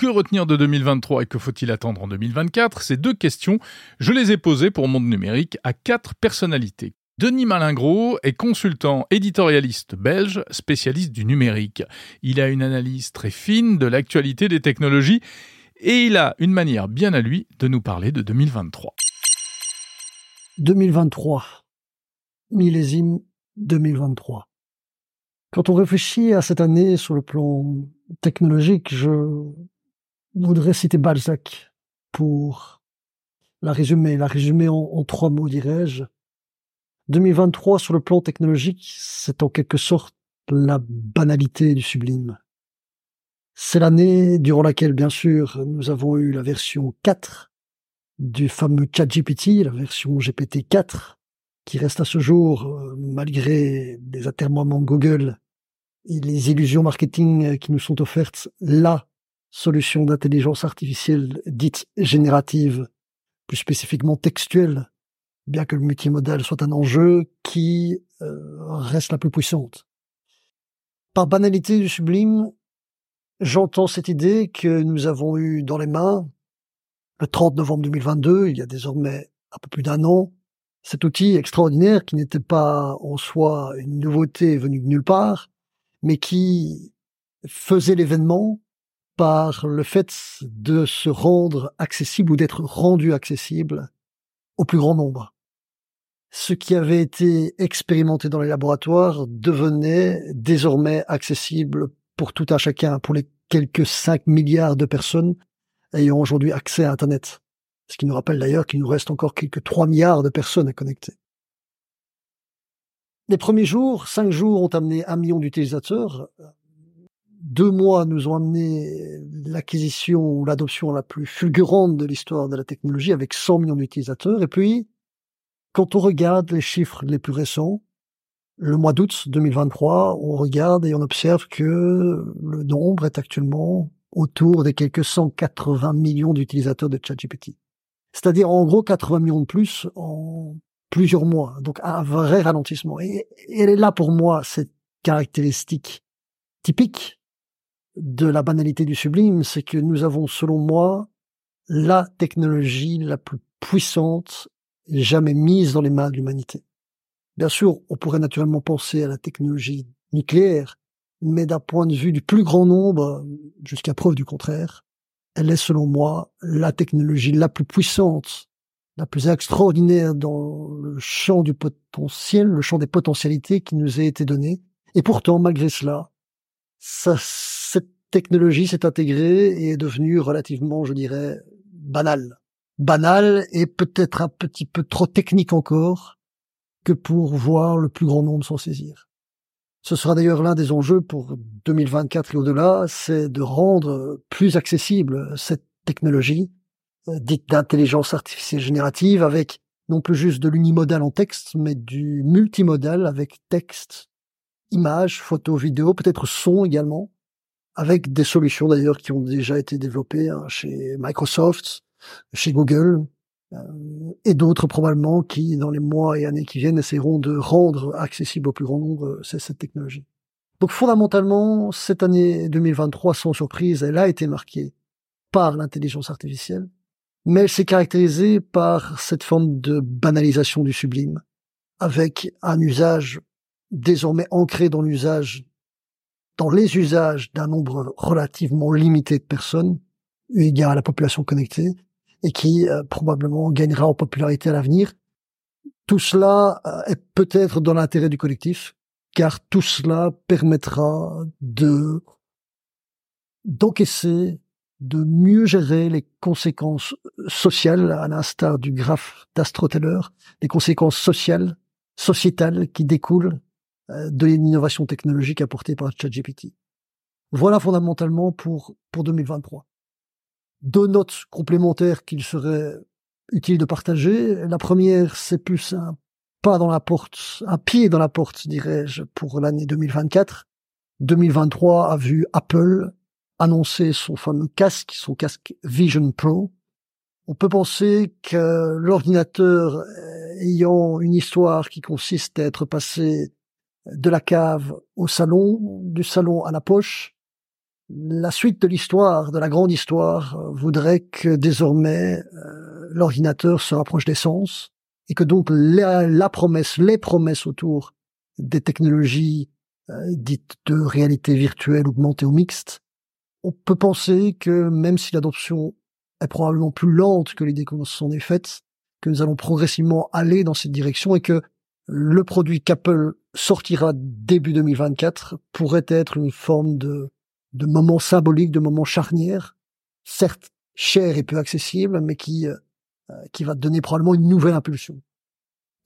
Que retenir de 2023 et que faut-il attendre en 2024 Ces deux questions, je les ai posées pour Monde Numérique à quatre personnalités. Denis Malingros est consultant éditorialiste belge, spécialiste du numérique. Il a une analyse très fine de l'actualité des technologies et il a une manière bien à lui de nous parler de 2023. 2023, millésime 2023. Quand on réfléchit à cette année sur le plan technologique, je voudrais citer Balzac pour la résumer, la résumer en, trois mots, dirais-je. 2023 sur le plan technologique, c'est en quelque sorte la banalité du sublime. C'est l'année durant laquelle, bien sûr, nous avons eu la version 4 du fameux ChatGPT, la version GPT 4, qui reste à ce jour, euh, malgré les atermoiements Google et les illusions marketing euh, qui nous sont offertes, la solution d'intelligence artificielle dite générative, plus spécifiquement textuelle, bien que le multimodal soit un enjeu qui euh, reste la plus puissante. Par banalité du sublime, j'entends cette idée que nous avons eue dans les mains le 30 novembre 2022, il y a désormais un peu plus d'un an, cet outil extraordinaire qui n'était pas en soi une nouveauté venue de nulle part, mais qui faisait l'événement par le fait de se rendre accessible ou d'être rendu accessible au plus grand nombre. Ce qui avait été expérimenté dans les laboratoires devenait désormais accessible pour tout un chacun, pour les quelques 5 milliards de personnes ayant aujourd'hui accès à Internet. Ce qui nous rappelle d'ailleurs qu'il nous reste encore quelques 3 milliards de personnes à connecter. Les premiers jours, 5 jours ont amené un million d'utilisateurs. Deux mois nous ont amené l'acquisition ou l'adoption la plus fulgurante de l'histoire de la technologie avec 100 millions d'utilisateurs. Et puis, quand on regarde les chiffres les plus récents, le mois d'août 2023, on regarde et on observe que le nombre est actuellement autour des quelques 180 millions d'utilisateurs de ChatGPT. C'est-à-dire en gros 80 millions de plus en plusieurs mois. Donc un vrai ralentissement. Et, elle est là pour moi cette caractéristique typique de la banalité du sublime, c'est que nous avons selon moi la technologie la plus puissante jamais mise dans les mains de l'humanité. Bien sûr, on pourrait naturellement penser à la technologie nucléaire, mais d'un point de vue du plus grand nombre, jusqu'à preuve du contraire, elle est selon moi la technologie la plus puissante, la plus extraordinaire dans le champ du potentiel, le champ des potentialités qui nous a été donné. Et pourtant, malgré cela, cette technologie s'est intégrée et est devenue relativement, je dirais, banale. Banale et peut-être un petit peu trop technique encore que pour voir le plus grand nombre s'en saisir. Ce sera d'ailleurs l'un des enjeux pour 2024 et au-delà, c'est de rendre plus accessible cette technologie euh, dite d'intelligence artificielle générative avec non plus juste de l'unimodal en texte, mais du multimodal avec texte, images, photos, vidéos, peut-être son également, avec des solutions d'ailleurs qui ont déjà été développées hein, chez Microsoft, chez Google, euh, et d'autres probablement qui, dans les mois et années qui viennent, essaieront de rendre accessible au plus grand nombre euh, cette technologie. Donc fondamentalement, cette année 2023, sans surprise, elle a été marquée par l'intelligence artificielle, mais elle s'est caractérisée par cette forme de banalisation du sublime, avec un usage désormais ancré dans l'usage, dans les usages d'un nombre relativement limité de personnes, eu égard à la population connectée, et qui euh, probablement gagnera en popularité à l'avenir. Tout cela euh, est peut-être dans l'intérêt du collectif, car tout cela permettra de d'encaisser, de mieux gérer les conséquences sociales, à l'instar du graphe d'Astroteller, les conséquences sociales, sociétales qui découlent de l'innovation technologique apportée par ChatGPT. Voilà fondamentalement pour, pour 2023 deux notes complémentaires qu'il serait utile de partager. La première, c'est plus un pas dans la porte, un pied dans la porte, dirais-je, pour l'année 2024. 2023 a vu Apple annoncer son fameux casque, son casque Vision Pro. On peut penser que l'ordinateur euh, ayant une histoire qui consiste à être passé de la cave au salon, du salon à la poche, la suite de l'histoire, de la grande histoire, voudrait que désormais l'ordinateur se rapproche des sens et que donc la, promesse, les promesses autour des technologies dites de réalité virtuelle, augmentée ou mixte, on peut penser que même si l'adoption est probablement plus lente que l'idée qu'on s'en est faite, que nous allons progressivement aller dans cette direction et que le produit qu'Apple sortira début 2024 pourrait être une forme de, de moment symbolique, de moment charnière, certes cher et peu accessible, mais qui, euh, qui va donner probablement une nouvelle impulsion.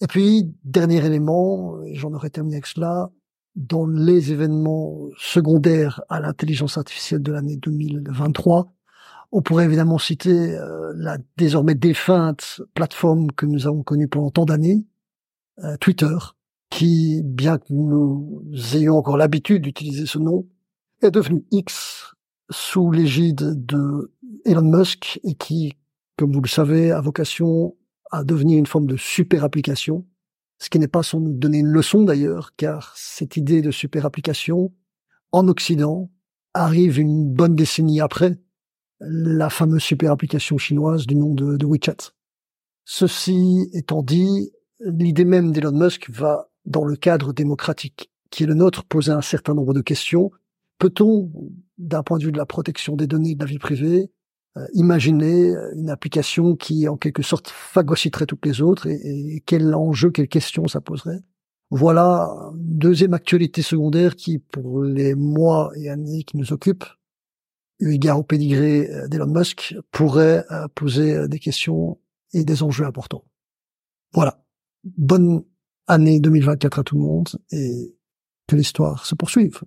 Et puis, dernier élément, et j'en aurais terminé avec cela, dans les événements secondaires à l'intelligence artificielle de l'année 2023, on pourrait évidemment citer euh, la désormais défunte plateforme que nous avons connue pendant tant d'années, euh, Twitter, qui, bien que nous ayons encore l'habitude d'utiliser ce nom, est devenu X sous l'égide de Elon Musk et qui, comme vous le savez, a vocation à devenir une forme de super application ce qui n'est pas sans nous donner une leçon d'ailleurs, car cette idée de super application, en Occident, arrive une bonne décennie après la fameuse super application chinoise du nom de, de WeChat. Ceci étant dit, l'idée même d'Elon Musk va dans le cadre démocratique qui est le nôtre poser un certain nombre de questions. Peut-on, d'un point de vue de la protection des données de la vie privée, euh, imaginer une application qui, en quelque sorte, phagocyterait toutes les autres et, quel enjeu, quelle question ça poserait? Voilà une deuxième actualité secondaire qui, pour les mois et années qui nous occupent, eu égard au pédigré euh, d'Elon Musk, pourrait euh, poser des questions et des enjeux importants. Voilà. Bonne année 2024 à tout le monde et que l'histoire se poursuive.